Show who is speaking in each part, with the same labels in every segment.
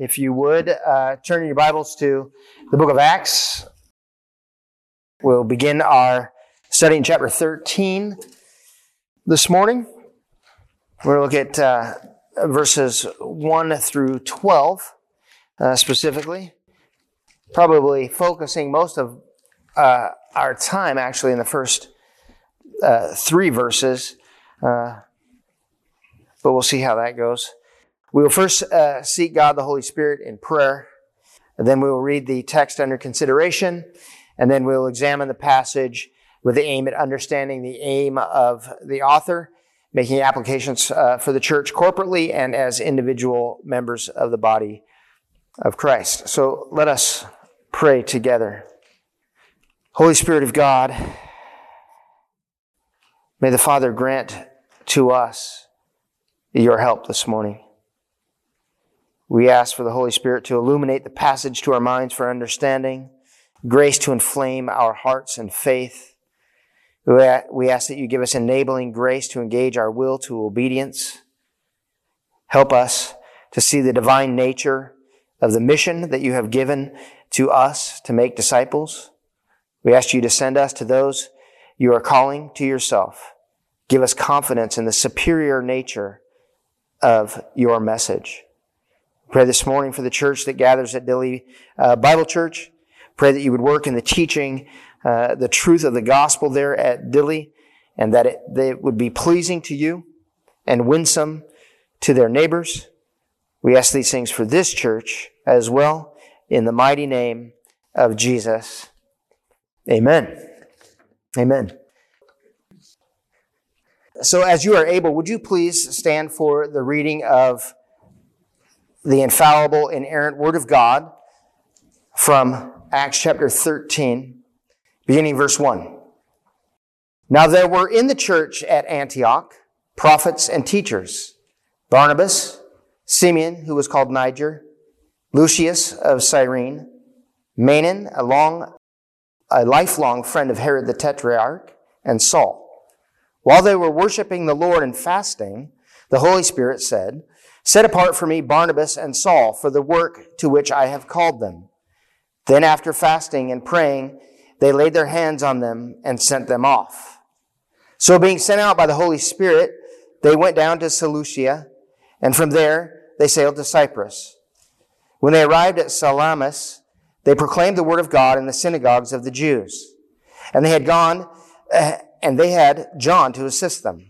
Speaker 1: If you would, uh, turn your Bibles to the book of Acts. We'll begin our study in chapter 13 this morning. We're going to look at uh, verses 1 through 12 uh, specifically, probably focusing most of uh, our time actually in the first uh, three verses, uh, but we'll see how that goes. We will first uh, seek God the Holy Spirit in prayer, and then we will read the text under consideration, and then we'll examine the passage with the aim at understanding the aim of the author, making applications uh, for the church corporately and as individual members of the body of Christ. So let us pray together. Holy Spirit of God, may the Father grant to us your help this morning. We ask for the Holy Spirit to illuminate the passage to our minds for understanding, grace to inflame our hearts and faith. We ask that you give us enabling grace to engage our will to obedience. Help us to see the divine nature of the mission that you have given to us to make disciples. We ask you to send us to those you are calling to yourself. Give us confidence in the superior nature of your message. Pray this morning for the church that gathers at Dilley uh, Bible Church. Pray that you would work in the teaching, uh, the truth of the gospel there at Dilley, and that it, that it would be pleasing to you and winsome to their neighbors. We ask these things for this church as well, in the mighty name of Jesus. Amen. Amen. So, as you are able, would you please stand for the reading of the infallible, inerrant Word of God from Acts chapter 13, beginning verse 1. Now there were in the church at Antioch prophets and teachers Barnabas, Simeon, who was called Niger, Lucius of Cyrene, Manaen, a, long, a lifelong friend of Herod the Tetrarch, and Saul. While they were worshiping the Lord and fasting, the Holy Spirit said, Set apart for me Barnabas and Saul for the work to which I have called them. Then, after fasting and praying, they laid their hands on them and sent them off. So, being sent out by the Holy Spirit, they went down to Seleucia, and from there they sailed to Cyprus. When they arrived at Salamis, they proclaimed the word of God in the synagogues of the Jews. And they had gone, uh, and they had John to assist them.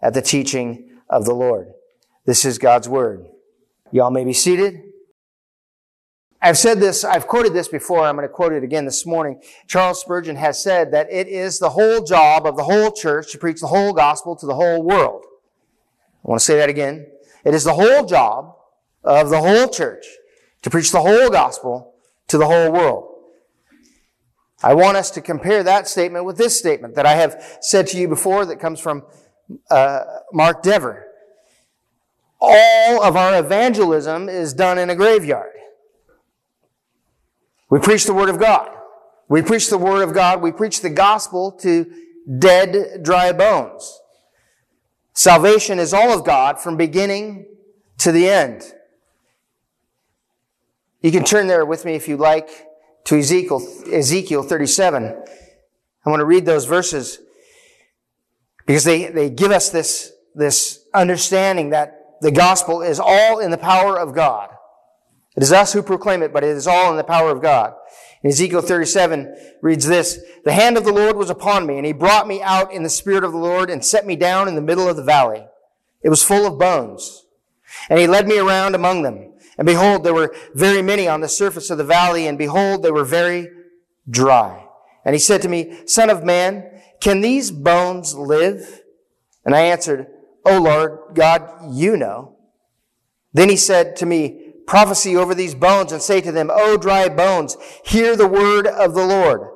Speaker 1: at the teaching of the Lord. This is God's word. Y'all may be seated. I've said this, I've quoted this before, I'm going to quote it again this morning. Charles Spurgeon has said that it is the whole job of the whole church to preach the whole gospel to the whole world. I want to say that again. It is the whole job of the whole church to preach the whole gospel to the whole world. I want us to compare that statement with this statement that I have said to you before that comes from uh, Mark Dever. All of our evangelism is done in a graveyard. We preach the Word of God. We preach the Word of God. We preach the gospel to dead, dry bones. Salvation is all of God from beginning to the end. You can turn there with me if you like to Ezekiel, Ezekiel 37. I want to read those verses because they, they give us this, this understanding that the gospel is all in the power of God. It is us who proclaim it, but it is all in the power of God. Ezekiel 37 reads this, The hand of the Lord was upon me, and he brought me out in the spirit of the Lord and set me down in the middle of the valley. It was full of bones. And he led me around among them. And behold, there were very many on the surface of the valley, and behold, they were very dry. And he said to me, Son of man, can these bones live? And I answered, O Lord God, you know. Then he said to me, Prophecy over these bones and say to them, O dry bones, hear the word of the Lord.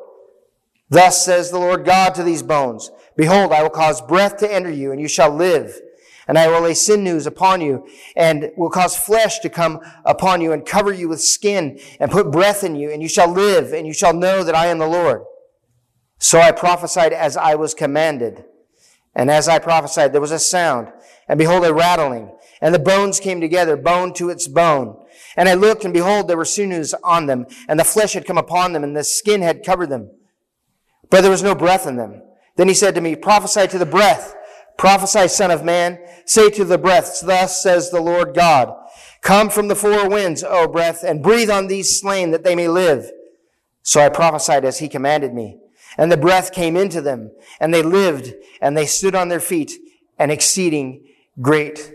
Speaker 1: Thus says the Lord God to these bones, Behold, I will cause breath to enter you, and you shall live. And I will lay sinews upon you, and will cause flesh to come upon you, and cover you with skin, and put breath in you, and you shall live, and you shall know that I am the Lord. So I prophesied as I was commanded. And as I prophesied, there was a sound, and behold, a rattling, and the bones came together, bone to its bone. And I looked, and behold, there were sinews on them, and the flesh had come upon them, and the skin had covered them. But there was no breath in them. Then he said to me, Prophesy to the breath. Prophesy, son of man. Say to the breath, Thus says the Lord God. Come from the four winds, O breath, and breathe on these slain that they may live. So I prophesied as he commanded me. And the breath came into them, and they lived, and they stood on their feet, an exceeding great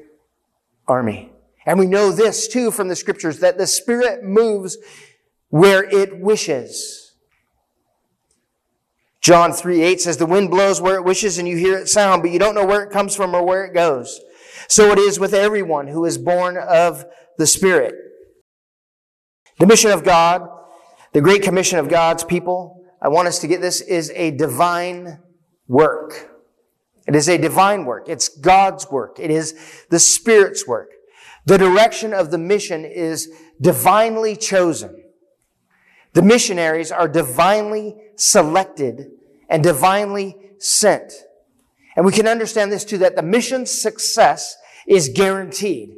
Speaker 1: army. And we know this too from the scriptures that the Spirit moves where it wishes. John 3 8 says, The wind blows where it wishes and you hear it sound, but you don't know where it comes from or where it goes. So it is with everyone who is born of the Spirit. The mission of God, the great commission of God's people, I want us to get this, is a divine work. It is a divine work. It's God's work. It is the Spirit's work. The direction of the mission is divinely chosen. The missionaries are divinely selected and divinely sent. And we can understand this too, that the mission's success is guaranteed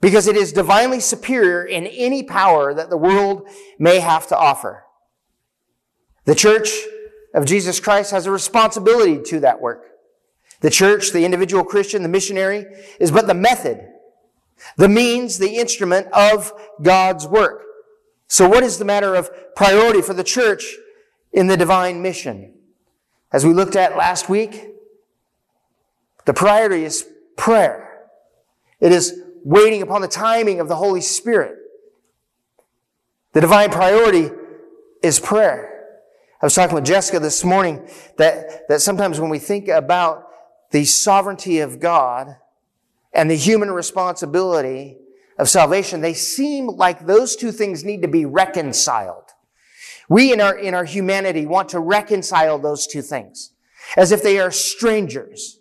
Speaker 1: because it is divinely superior in any power that the world may have to offer. The church of Jesus Christ has a responsibility to that work. The church, the individual Christian, the missionary is but the method, the means, the instrument of God's work. So what is the matter of priority for the church in the divine mission? As we looked at last week, the priority is prayer. It is waiting upon the timing of the Holy Spirit. The divine priority is prayer. I was talking with Jessica this morning that, that sometimes when we think about the sovereignty of God and the human responsibility of salvation, they seem like those two things need to be reconciled. We in our, in our humanity want to reconcile those two things as if they are strangers,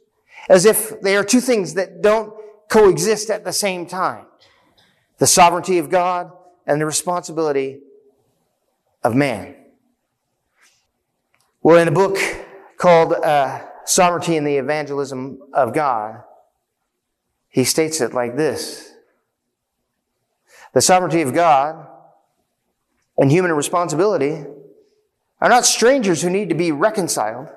Speaker 1: as if they are two things that don't coexist at the same time. The sovereignty of God and the responsibility of man. Well, in a book called uh, sovereignty and the evangelism of God, he states it like this. The sovereignty of God and human responsibility are not strangers who need to be reconciled.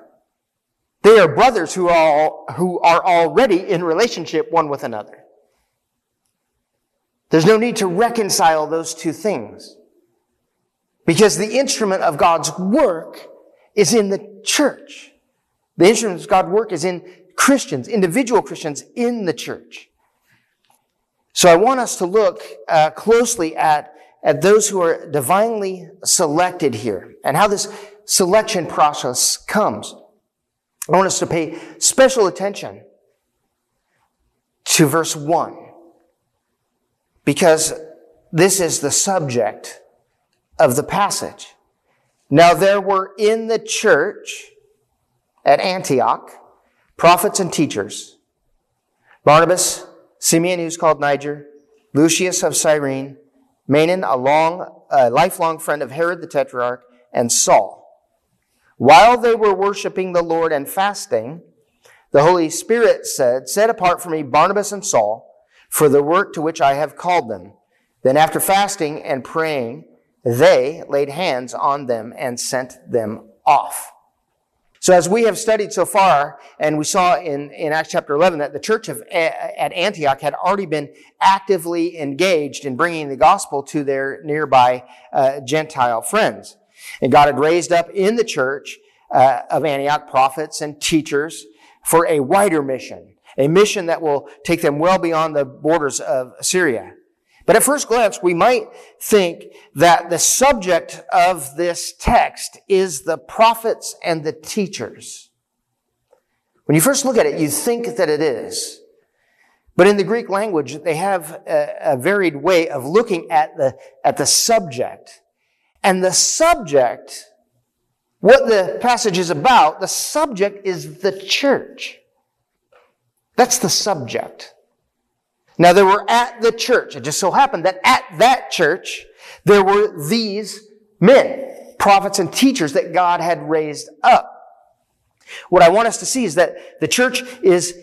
Speaker 1: They are brothers who are, who are already in relationship one with another. There's no need to reconcile those two things because the instrument of God's work is in the church. The instruments of God's work is in Christians, individual Christians in the church. So I want us to look uh, closely at, at those who are divinely selected here and how this selection process comes. I want us to pay special attention to verse 1 because this is the subject of the passage. Now there were in the church at Antioch, prophets and teachers. Barnabas, Simeon, who's called Niger, Lucius of Cyrene, Manaen, a long, a lifelong friend of Herod the Tetrarch, and Saul. While they were worshiping the Lord and fasting, the Holy Spirit said, Set apart for me Barnabas and Saul for the work to which I have called them. Then after fasting and praying, they laid hands on them and sent them off. So as we have studied so far, and we saw in, in Acts chapter 11 that the church of, at Antioch had already been actively engaged in bringing the gospel to their nearby uh, Gentile friends. And God had raised up in the church uh, of Antioch prophets and teachers for a wider mission, a mission that will take them well beyond the borders of Syria. But at first glance, we might think that the subject of this text is the prophets and the teachers. When you first look at it, you think that it is. But in the Greek language, they have a, a varied way of looking at the, at the subject. And the subject, what the passage is about, the subject is the church. That's the subject. Now they were at the church. It just so happened that at that church, there were these men, prophets and teachers that God had raised up. What I want us to see is that the church is,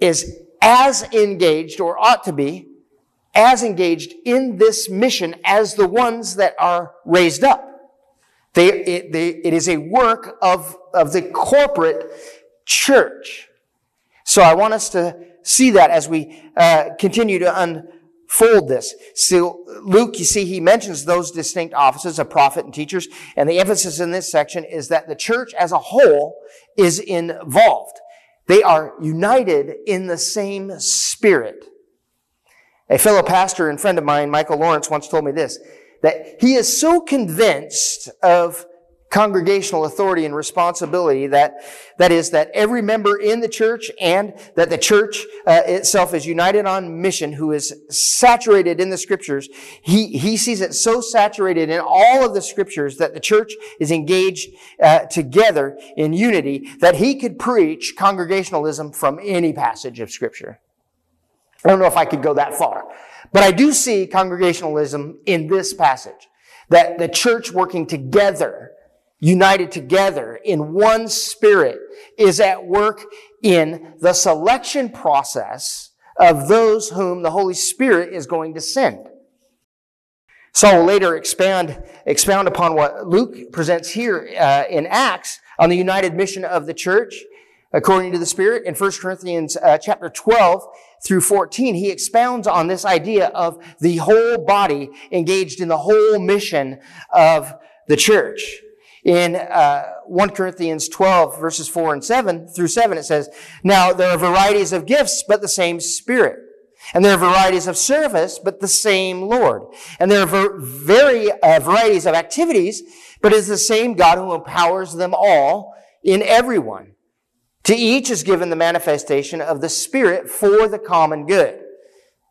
Speaker 1: is as engaged or ought to be as engaged in this mission as the ones that are raised up. They, it, they, it is a work of, of the corporate church. So I want us to see that as we uh, continue to unfold this. So Luke, you see, he mentions those distinct offices of prophet and teachers, and the emphasis in this section is that the church as a whole is involved. They are united in the same spirit. A fellow pastor and friend of mine, Michael Lawrence, once told me this, that he is so convinced of congregational authority and responsibility that that is that every member in the church and that the church uh, itself is united on mission who is saturated in the scriptures. He he sees it so saturated in all of the scriptures that the church is engaged uh, together in unity that he could preach congregationalism from any passage of scripture. I don't know if i could go that far but i do see congregationalism in this passage that the church working together united together in one spirit is at work in the selection process of those whom the Holy Spirit is going to send. Saul will later expand, expound upon what Luke presents here uh, in Acts on the united mission of the church according to the Spirit. In 1 Corinthians uh, chapter 12 through 14, he expounds on this idea of the whole body engaged in the whole mission of the church in uh, 1 Corinthians 12, verses 4 and 7 through 7, it says, Now there are varieties of gifts, but the same Spirit. And there are varieties of service, but the same Lord. And there are ver- very uh, varieties of activities, but it is the same God who empowers them all in everyone. To each is given the manifestation of the Spirit for the common good.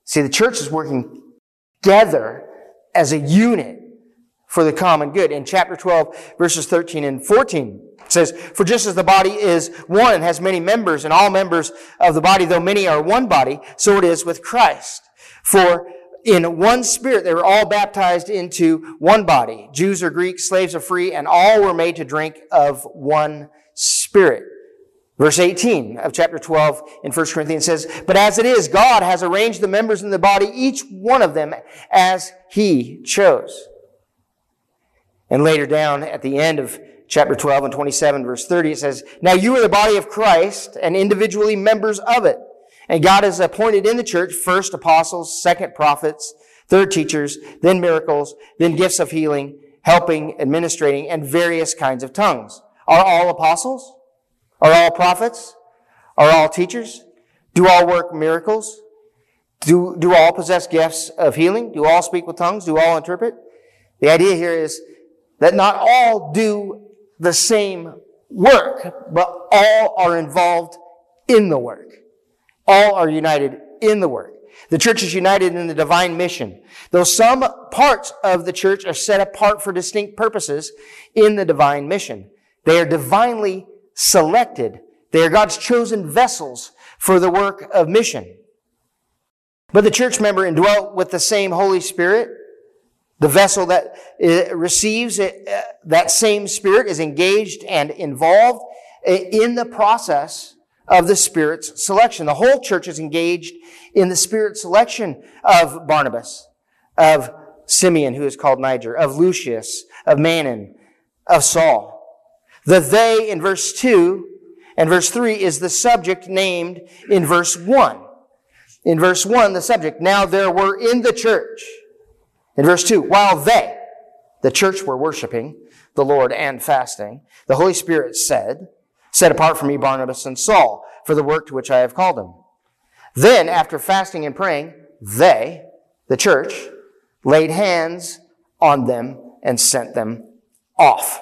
Speaker 1: See, the church is working together as a unit for the common good. In chapter 12, verses 13 and 14, it says, For just as the body is one and has many members, and all members of the body, though many are one body, so it is with Christ. For in one spirit they were all baptized into one body. Jews or Greeks, slaves or free, and all were made to drink of one spirit. Verse 18 of chapter 12 in 1 Corinthians says, But as it is, God has arranged the members in the body, each one of them as he chose. And later down at the end of chapter 12 and 27 verse 30, it says, Now you are the body of Christ and individually members of it. And God has appointed in the church first apostles, second prophets, third teachers, then miracles, then gifts of healing, helping, administrating, and various kinds of tongues. Are all apostles? Are all prophets? Are all teachers? Do all work miracles? Do, do all possess gifts of healing? Do all speak with tongues? Do all interpret? The idea here is that not all do the same work, but all are involved in the work. All are united in the work. The church is united in the divine mission. Though some parts of the church are set apart for distinct purposes in the divine mission, they are divinely selected. They are God's chosen vessels for the work of mission. But the church member indwelt with the same Holy Spirit the vessel that uh, receives uh, that same Spirit is engaged and involved uh, in the process of the Spirit's selection. The whole church is engaged in the Spirit's selection of Barnabas, of Simeon, who is called Niger, of Lucius, of Manaen, of Saul. The they in verse 2 and verse 3 is the subject named in verse 1. In verse 1, the subject, now there were in the church. In verse 2, while they, the church, were worshiping the Lord and fasting, the Holy Spirit said, Set apart for me Barnabas and Saul for the work to which I have called them. Then, after fasting and praying, they, the church, laid hands on them and sent them off.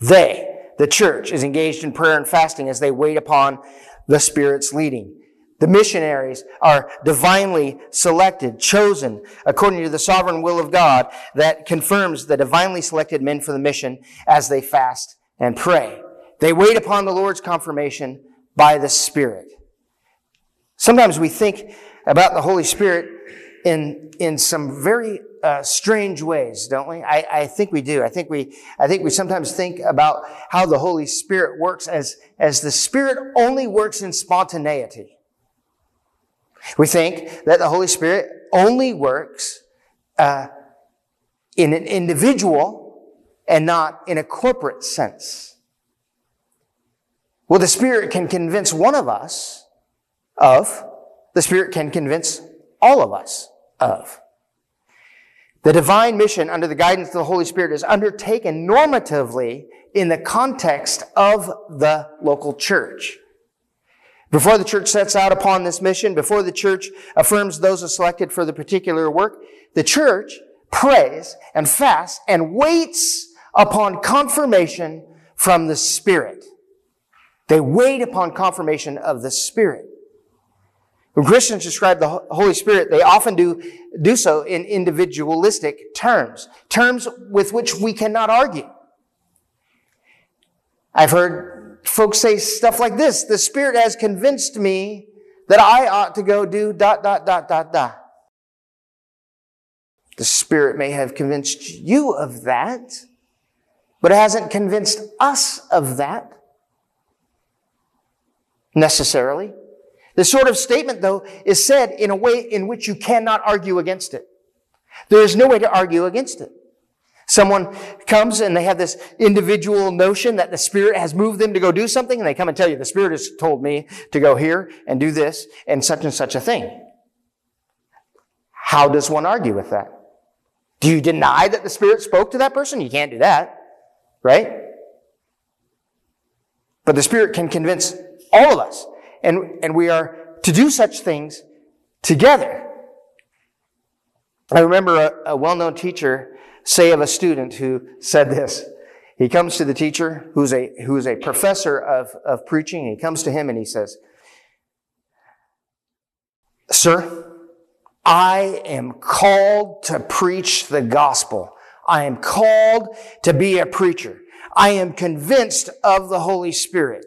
Speaker 1: They, the church, is engaged in prayer and fasting as they wait upon the Spirit's leading. The missionaries are divinely selected, chosen according to the sovereign will of God that confirms the divinely selected men for the mission as they fast and pray. They wait upon the Lord's confirmation by the Spirit. Sometimes we think about the Holy Spirit in, in some very uh, strange ways, don't we? I, I think we do. I think we, I think we sometimes think about how the Holy Spirit works as, as the Spirit only works in spontaneity. We think that the Holy Spirit only works uh, in an individual and not in a corporate sense. Well, the Spirit can convince one of us of, the Spirit can convince all of us of. The divine mission under the guidance of the Holy Spirit is undertaken normatively in the context of the local church. Before the church sets out upon this mission, before the church affirms those selected for the particular work, the church prays and fasts and waits upon confirmation from the Spirit. They wait upon confirmation of the Spirit. When Christians describe the Holy Spirit, they often do, do so in individualistic terms, terms with which we cannot argue. I've heard folks say stuff like this. The Spirit has convinced me that I ought to go do dot, dot, dot, dot, dot. The Spirit may have convinced you of that, but it hasn't convinced us of that necessarily. This sort of statement, though, is said in a way in which you cannot argue against it. There is no way to argue against it. Someone comes and they have this individual notion that the Spirit has moved them to go do something, and they come and tell you, the Spirit has told me to go here and do this and such and such a thing. How does one argue with that? Do you deny that the Spirit spoke to that person? You can't do that, right? But the Spirit can convince all of us. And, and we are to do such things together. I remember a, a well-known teacher say of a student who said this. He comes to the teacher who's a, who's a professor of, of preaching. He comes to him and he says, Sir, I am called to preach the gospel. I am called to be a preacher. I am convinced of the Holy Spirit.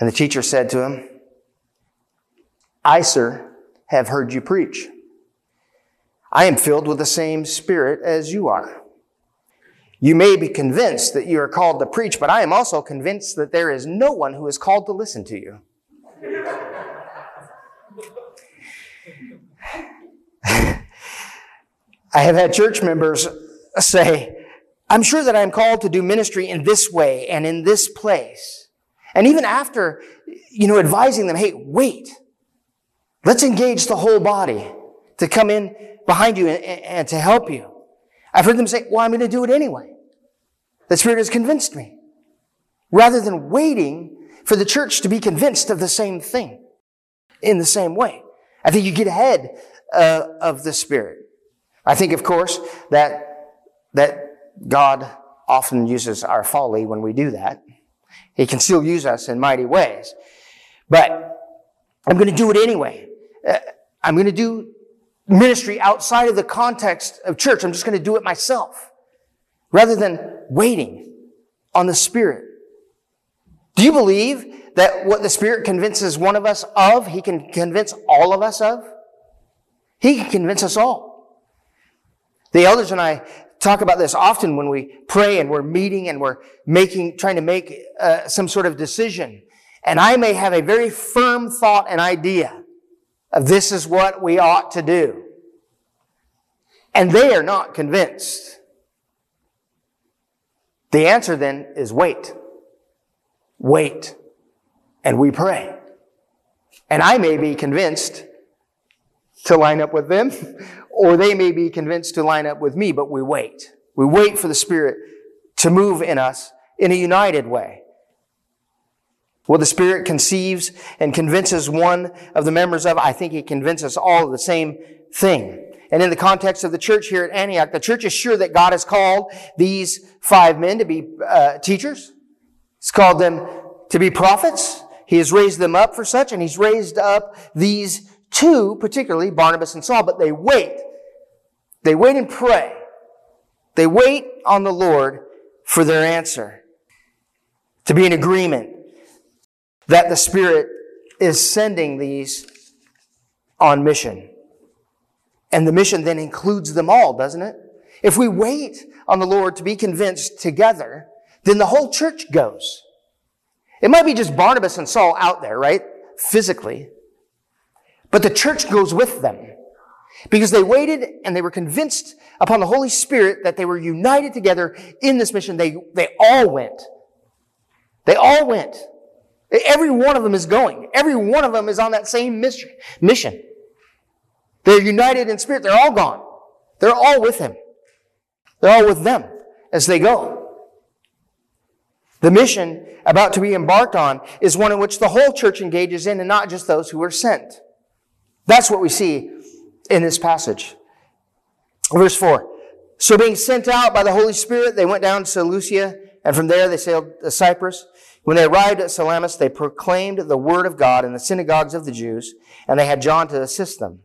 Speaker 1: And the teacher said to him, I, sir, have heard you preach. I am filled with the same spirit as you are. You may be convinced that you are called to preach, but I am also convinced that there is no one who is called to listen to you. I have had church members say, I'm sure that I'm called to do ministry in this way and in this place. And even after, you know, advising them, hey, wait, let's engage the whole body to come in behind you and, and to help you. I've heard them say, well, I'm going to do it anyway. The Spirit has convinced me. Rather than waiting for the church to be convinced of the same thing in the same way. I think you get ahead uh, of the Spirit. I think, of course, that, that God often uses our folly when we do that. He can still use us in mighty ways. But I'm going to do it anyway. Uh, I'm going to do ministry outside of the context of church. I'm just going to do it myself rather than waiting on the Spirit. Do you believe that what the Spirit convinces one of us of, He can convince all of us of? He can convince us all. The elders and I talk about this often when we pray and we're meeting and we're making, trying to make uh, some sort of decision. And I may have a very firm thought and idea this is what we ought to do. And they are not convinced. The answer then is wait. Wait. And we pray. And I may be convinced to line up with them, or they may be convinced to line up with me, but we wait. We wait for the Spirit to move in us in a united way. Well, the Spirit conceives and convinces one of the members of, I think He convinces all of the same thing. And in the context of the church here at Antioch, the church is sure that God has called these five men to be uh, teachers. He's called them to be prophets. He has raised them up for such, and He's raised up these two, particularly Barnabas and Saul, but they wait. They wait and pray. They wait on the Lord for their answer. To be in agreement that the Spirit is sending these on mission. And the mission then includes them all, doesn't it? If we wait on the Lord to be convinced together, then the whole church goes. It might be just Barnabas and Saul out there, right? Physically. But the church goes with them. Because they waited and they were convinced upon the Holy Spirit that they were united together in this mission. They, they all went. They all went. Every one of them is going. Every one of them is on that same mission. They're united in spirit. They're all gone. They're all with him. They're all with them as they go. The mission about to be embarked on is one in which the whole church engages in and not just those who are sent. That's what we see in this passage. Verse 4. So being sent out by the Holy Spirit, they went down to Seleucia, and from there they sailed to Cyprus. When they arrived at Salamis, they proclaimed the word of God in the synagogues of the Jews, and they had John to assist them.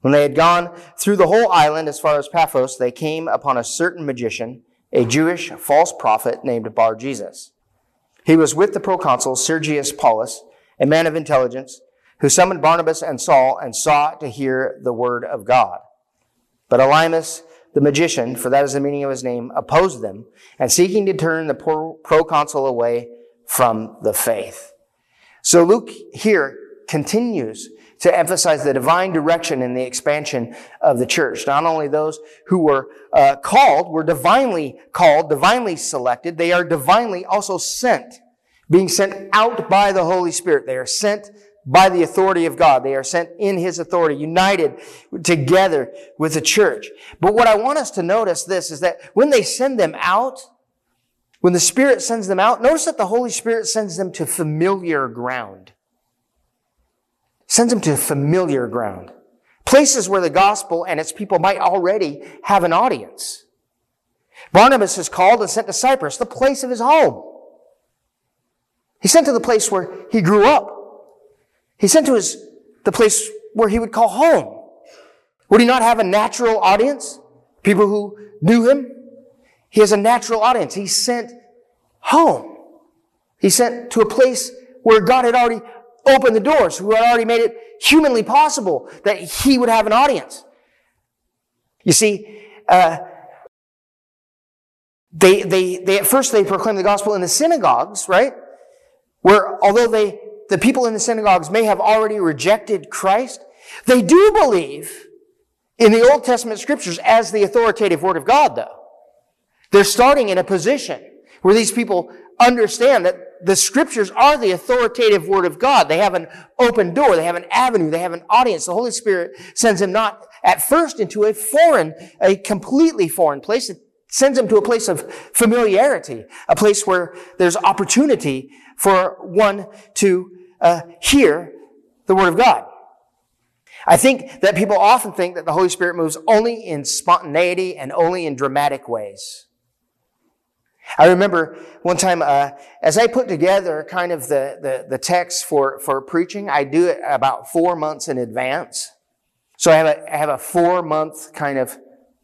Speaker 1: When they had gone through the whole island as far as Paphos, they came upon a certain magician, a Jewish false prophet named Bar Jesus. He was with the proconsul Sergius Paulus, a man of intelligence, who summoned Barnabas and Saul and sought to hear the word of God. But Elymas, the magician, for that is the meaning of his name, opposed them, and seeking to turn the proconsul away from the faith. So Luke here continues to emphasize the divine direction and the expansion of the church. Not only those who were uh, called were divinely called, divinely selected, they are divinely also sent, being sent out by the Holy Spirit. They are sent by the authority of God. They are sent in His authority, united together with the church. But what I want us to notice this is that when they send them out, when the Spirit sends them out, notice that the Holy Spirit sends them to familiar ground. Sends them to familiar ground. Places where the gospel and its people might already have an audience. Barnabas is called and sent to Cyprus, the place of his home. He's sent to the place where he grew up. He sent to his, the place where he would call home. Would he not have a natural audience? People who knew him? He has a natural audience. He sent home. He sent to a place where God had already opened the doors, who had already made it humanly possible that he would have an audience. You see, uh, they, they, they, at first they proclaimed the gospel in the synagogues, right? Where although they the people in the synagogues may have already rejected Christ, they do believe in the Old Testament scriptures as the authoritative word of God, though. They're starting in a position where these people understand that the scriptures are the authoritative word of God. They have an open door. They have an avenue. They have an audience. The Holy Spirit sends them not at first into a foreign, a completely foreign place. It sends them to a place of familiarity, a place where there's opportunity for one to uh, hear the Word of God. I think that people often think that the Holy Spirit moves only in spontaneity and only in dramatic ways. I remember one time, uh, as I put together kind of the, the, the text for, for preaching, I do it about four months in advance. So I have a, I have a four month kind of,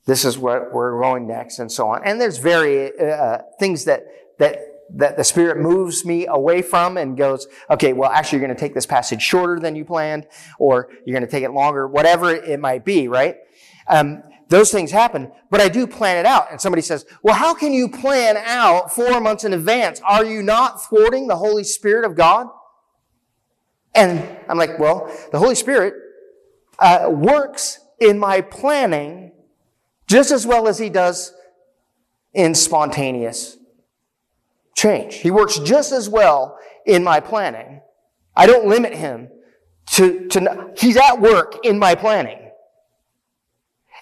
Speaker 1: this is what we're going next and so on. And there's very, uh, things that, that that the Spirit moves me away from and goes, okay, well, actually, you're going to take this passage shorter than you planned, or you're going to take it longer, whatever it might be, right? Um, those things happen, but I do plan it out. And somebody says, well, how can you plan out four months in advance? Are you not thwarting the Holy Spirit of God? And I'm like, well, the Holy Spirit uh, works in my planning just as well as he does in spontaneous change. He works just as well in my planning. I don't limit him to, to, he's at work in my planning.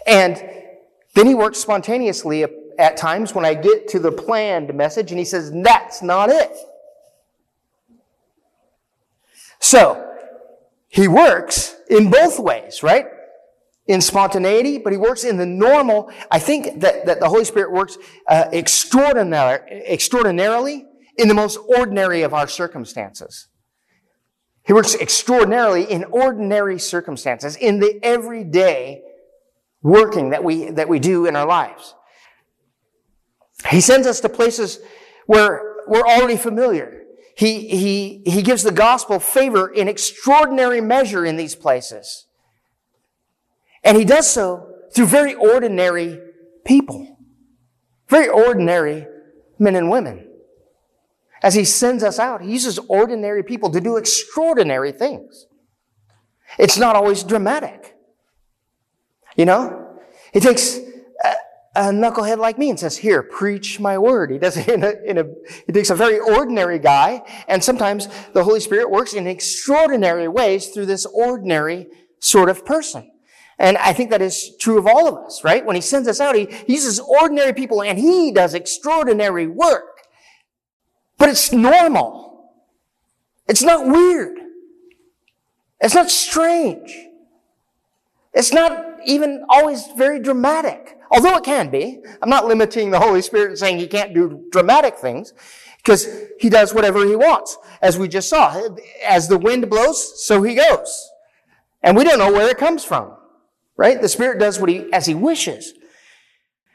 Speaker 1: And then he works spontaneously at times when I get to the planned message and he says, that's not it. So, he works in both ways, right? In spontaneity, but he works in the normal. I think that, that the Holy Spirit works uh, extraordinarily in the most ordinary of our circumstances. He works extraordinarily in ordinary circumstances, in the everyday working that we, that we do in our lives. He sends us to places where we're already familiar. He, he, he gives the gospel favor in extraordinary measure in these places. And he does so through very ordinary people. Very ordinary men and women. As he sends us out, he uses ordinary people to do extraordinary things. It's not always dramatic. You know? He takes a, a knucklehead like me and says, here, preach my word. He does it in a, in a, he takes a very ordinary guy, and sometimes the Holy Spirit works in extraordinary ways through this ordinary sort of person. And I think that is true of all of us, right? When he sends us out, he, he uses ordinary people and he does extraordinary work. But it's normal. It's not weird. It's not strange. It's not even always very dramatic. Although it can be. I'm not limiting the Holy Spirit and saying he can't do dramatic things because he does whatever he wants. As we just saw, as the wind blows, so he goes. And we don't know where it comes from. Right? The Spirit does what he, as he wishes.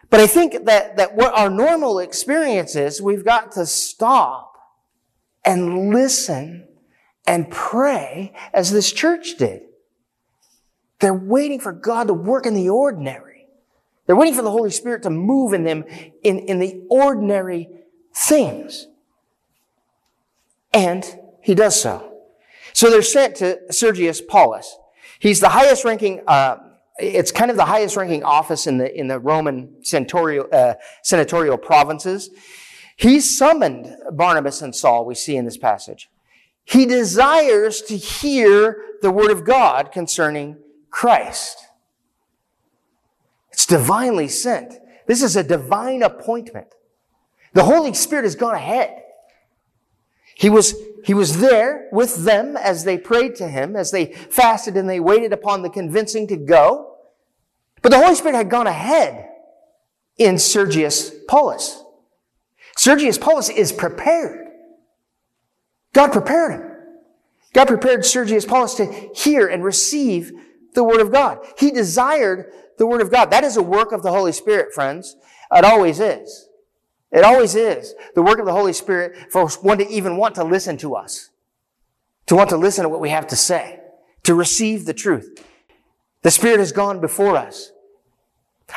Speaker 1: But I think that, that what our normal experience is, we've got to stop and listen and pray as this church did. They're waiting for God to work in the ordinary. They're waiting for the Holy Spirit to move in them in, in the ordinary things. And he does so. So they're sent to Sergius Paulus. He's the highest ranking, uh, it's kind of the highest ranking office in the, in the Roman senatorial, uh, senatorial provinces. He summoned Barnabas and Saul, we see in this passage. He desires to hear the word of God concerning Christ. It's divinely sent. This is a divine appointment. The Holy Spirit has gone ahead. He was, he was there with them as they prayed to him, as they fasted and they waited upon the convincing to go. But the Holy Spirit had gone ahead in Sergius Paulus. Sergius Paulus is prepared. God prepared him. God prepared Sergius Paulus to hear and receive the Word of God. He desired the Word of God. That is a work of the Holy Spirit, friends. It always is. It always is the work of the Holy Spirit for one to even want to listen to us, to want to listen to what we have to say, to receive the truth. The Spirit has gone before us.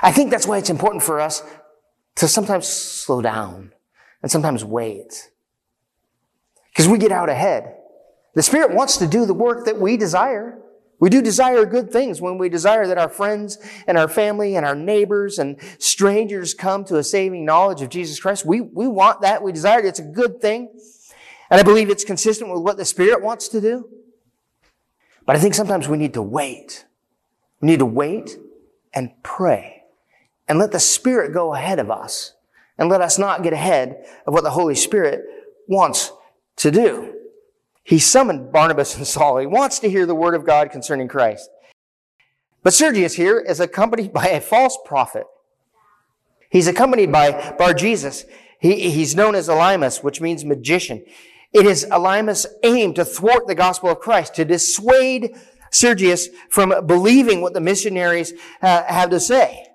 Speaker 1: I think that's why it's important for us to sometimes slow down and sometimes wait. Because we get out ahead. The Spirit wants to do the work that we desire. We do desire good things when we desire that our friends and our family and our neighbors and strangers come to a saving knowledge of Jesus Christ. We, we want that. We desire it. It's a good thing. And I believe it's consistent with what the Spirit wants to do. But I think sometimes we need to wait we need to wait and pray and let the Spirit go ahead of us and let us not get ahead of what the Holy Spirit wants to do. He summoned Barnabas and Saul. He wants to hear the word of God concerning Christ. But Sergius here is accompanied by a false prophet. He's accompanied by Bar Jesus. He, he's known as Elymas, which means magician. It is Elymas' aim to thwart the gospel of Christ, to dissuade Sergius from believing what the missionaries uh, have to say.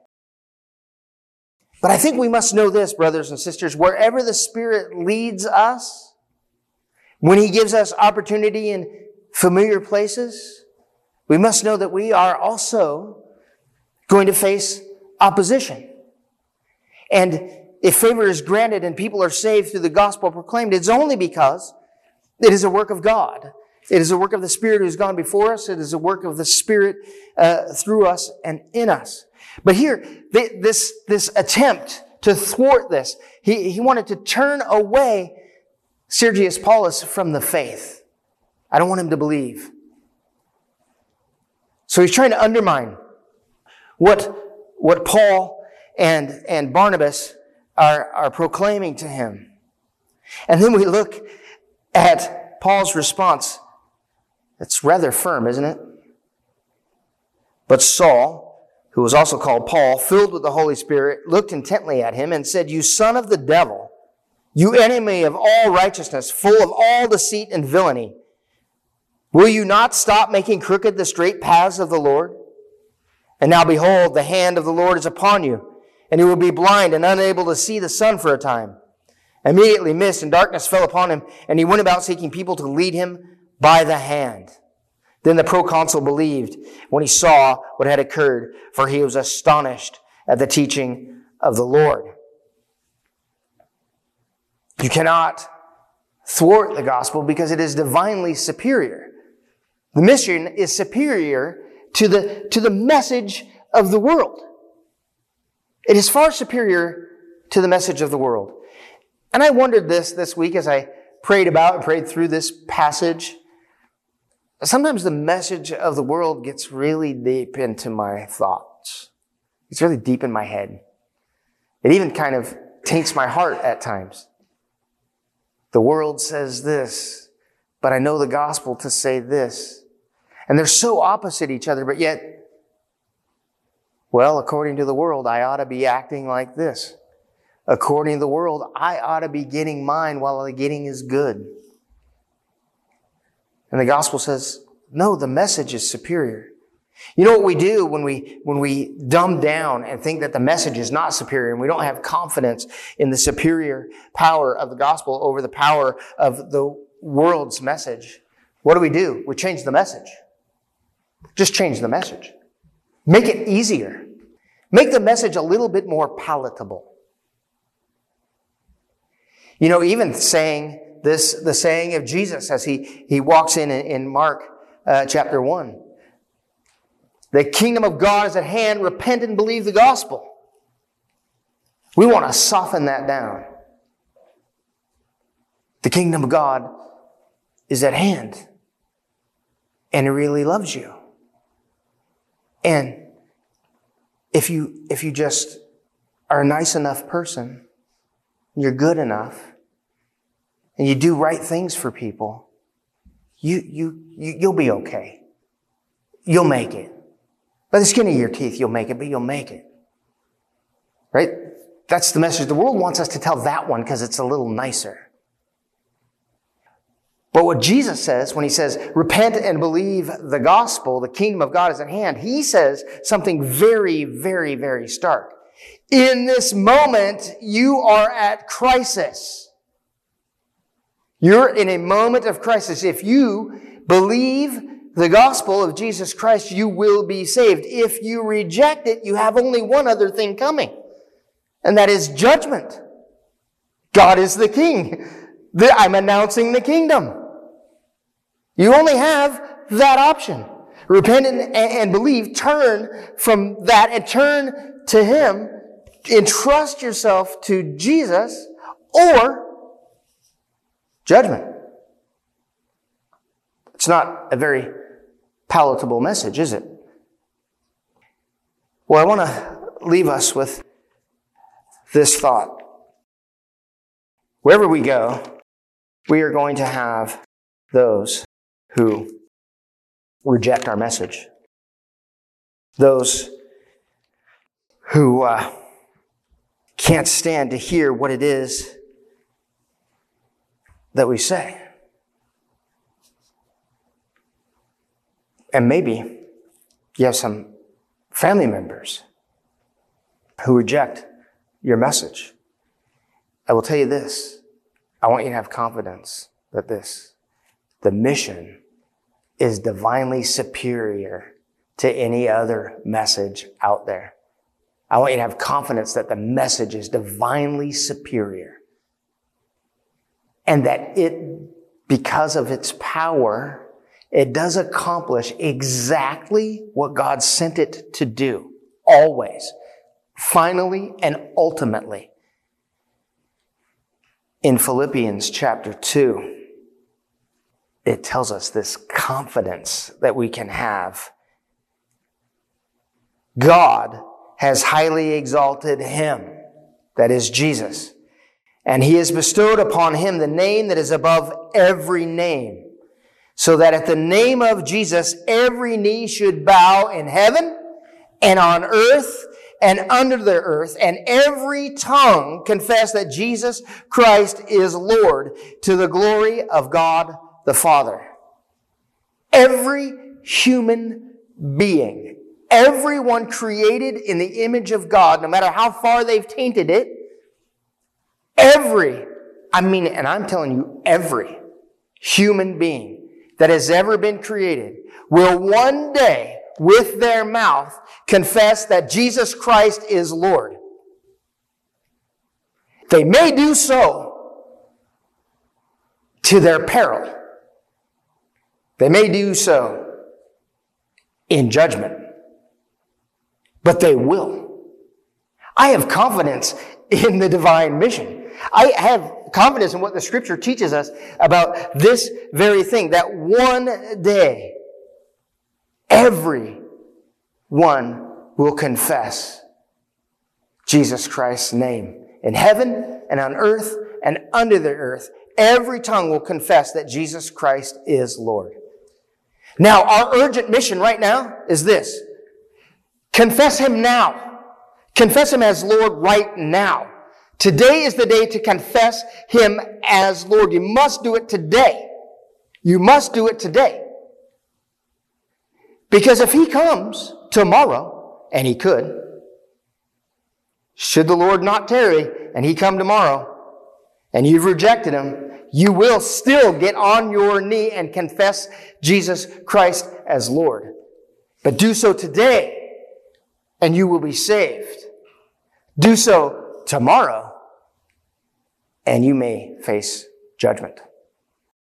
Speaker 1: But I think we must know this, brothers and sisters, wherever the Spirit leads us, when He gives us opportunity in familiar places, we must know that we are also going to face opposition. And if favor is granted and people are saved through the gospel proclaimed, it's only because it is a work of God. It is a work of the Spirit who's gone before us. It is a work of the Spirit uh, through us and in us. But here, this, this attempt to thwart this, he, he wanted to turn away Sergius Paulus from the faith. I don't want him to believe. So he's trying to undermine what, what Paul and, and Barnabas are, are proclaiming to him. And then we look at Paul's response. It's rather firm, isn't it? But Saul, who was also called Paul, filled with the Holy Spirit, looked intently at him and said, You son of the devil, you enemy of all righteousness, full of all deceit and villainy, will you not stop making crooked the straight paths of the Lord? And now behold, the hand of the Lord is upon you, and you will be blind and unable to see the sun for a time. Immediately mist and darkness fell upon him, and he went about seeking people to lead him by the hand. Then the proconsul believed when he saw what had occurred, for he was astonished at the teaching of the Lord. You cannot thwart the gospel because it is divinely superior. The mission is superior to the, to the message of the world. It is far superior to the message of the world. And I wondered this this week as I prayed about and prayed through this passage. Sometimes the message of the world gets really deep into my thoughts. It's really deep in my head. It even kind of taints my heart at times. The world says this, but I know the gospel to say this. And they're so opposite each other, but yet, well, according to the world, I ought to be acting like this. According to the world, I ought to be getting mine while the getting is good. And the gospel says, no, the message is superior. You know what we do when we, when we dumb down and think that the message is not superior and we don't have confidence in the superior power of the gospel over the power of the world's message? What do we do? We change the message. Just change the message. Make it easier. Make the message a little bit more palatable. You know, even saying this, the saying of Jesus as he, he walks in in Mark uh, chapter 1. The kingdom of God is at hand. Repent and believe the gospel. We want to soften that down. The kingdom of God is at hand. And it really loves you. And if you, if you just are a nice enough person, you're good enough, and you do right things for people, you, you, you, you'll be okay. You'll make it. By the skin of your teeth, you'll make it, but you'll make it. Right? That's the message. The world wants us to tell that one because it's a little nicer. But what Jesus says when he says, repent and believe the gospel, the kingdom of God is at hand, he says something very, very, very stark. In this moment, you are at crisis. You're in a moment of crisis. If you believe the gospel of Jesus Christ, you will be saved. If you reject it, you have only one other thing coming, and that is judgment. God is the king. I'm announcing the kingdom. You only have that option. Repent and, believe, turn from that and turn to Him, entrust yourself to Jesus, or judgment. It's not a very palatable message, is it? Well, I want to leave us with this thought. Wherever we go, we are going to have those who reject our message. Those who uh, can't stand to hear what it is that we say. And maybe you have some family members who reject your message. I will tell you this. I want you to have confidence that this, the mission is divinely superior to any other message out there. I want you to have confidence that the message is divinely superior and that it, because of its power, it does accomplish exactly what God sent it to do. Always. Finally and ultimately. In Philippians chapter 2, it tells us this confidence that we can have. God has highly exalted him, that is Jesus, and he has bestowed upon him the name that is above every name, so that at the name of Jesus every knee should bow in heaven and on earth and under the earth, and every tongue confess that Jesus Christ is Lord to the glory of God the Father. Every human being, everyone created in the image of God, no matter how far they've tainted it, every, I mean, and I'm telling you, every human being that has ever been created will one day, with their mouth, confess that Jesus Christ is Lord. They may do so to their peril. They may do so in judgment, but they will. I have confidence in the divine mission. I have confidence in what the scripture teaches us about this very thing, that one day every one will confess Jesus Christ's name in heaven and on earth and under the earth. Every tongue will confess that Jesus Christ is Lord. Now, our urgent mission right now is this. Confess Him now. Confess Him as Lord right now. Today is the day to confess Him as Lord. You must do it today. You must do it today. Because if He comes tomorrow, and He could, should the Lord not tarry and He come tomorrow, and you've rejected Him, you will still get on your knee and confess Jesus Christ as Lord. But do so today and you will be saved. Do so tomorrow and you may face judgment.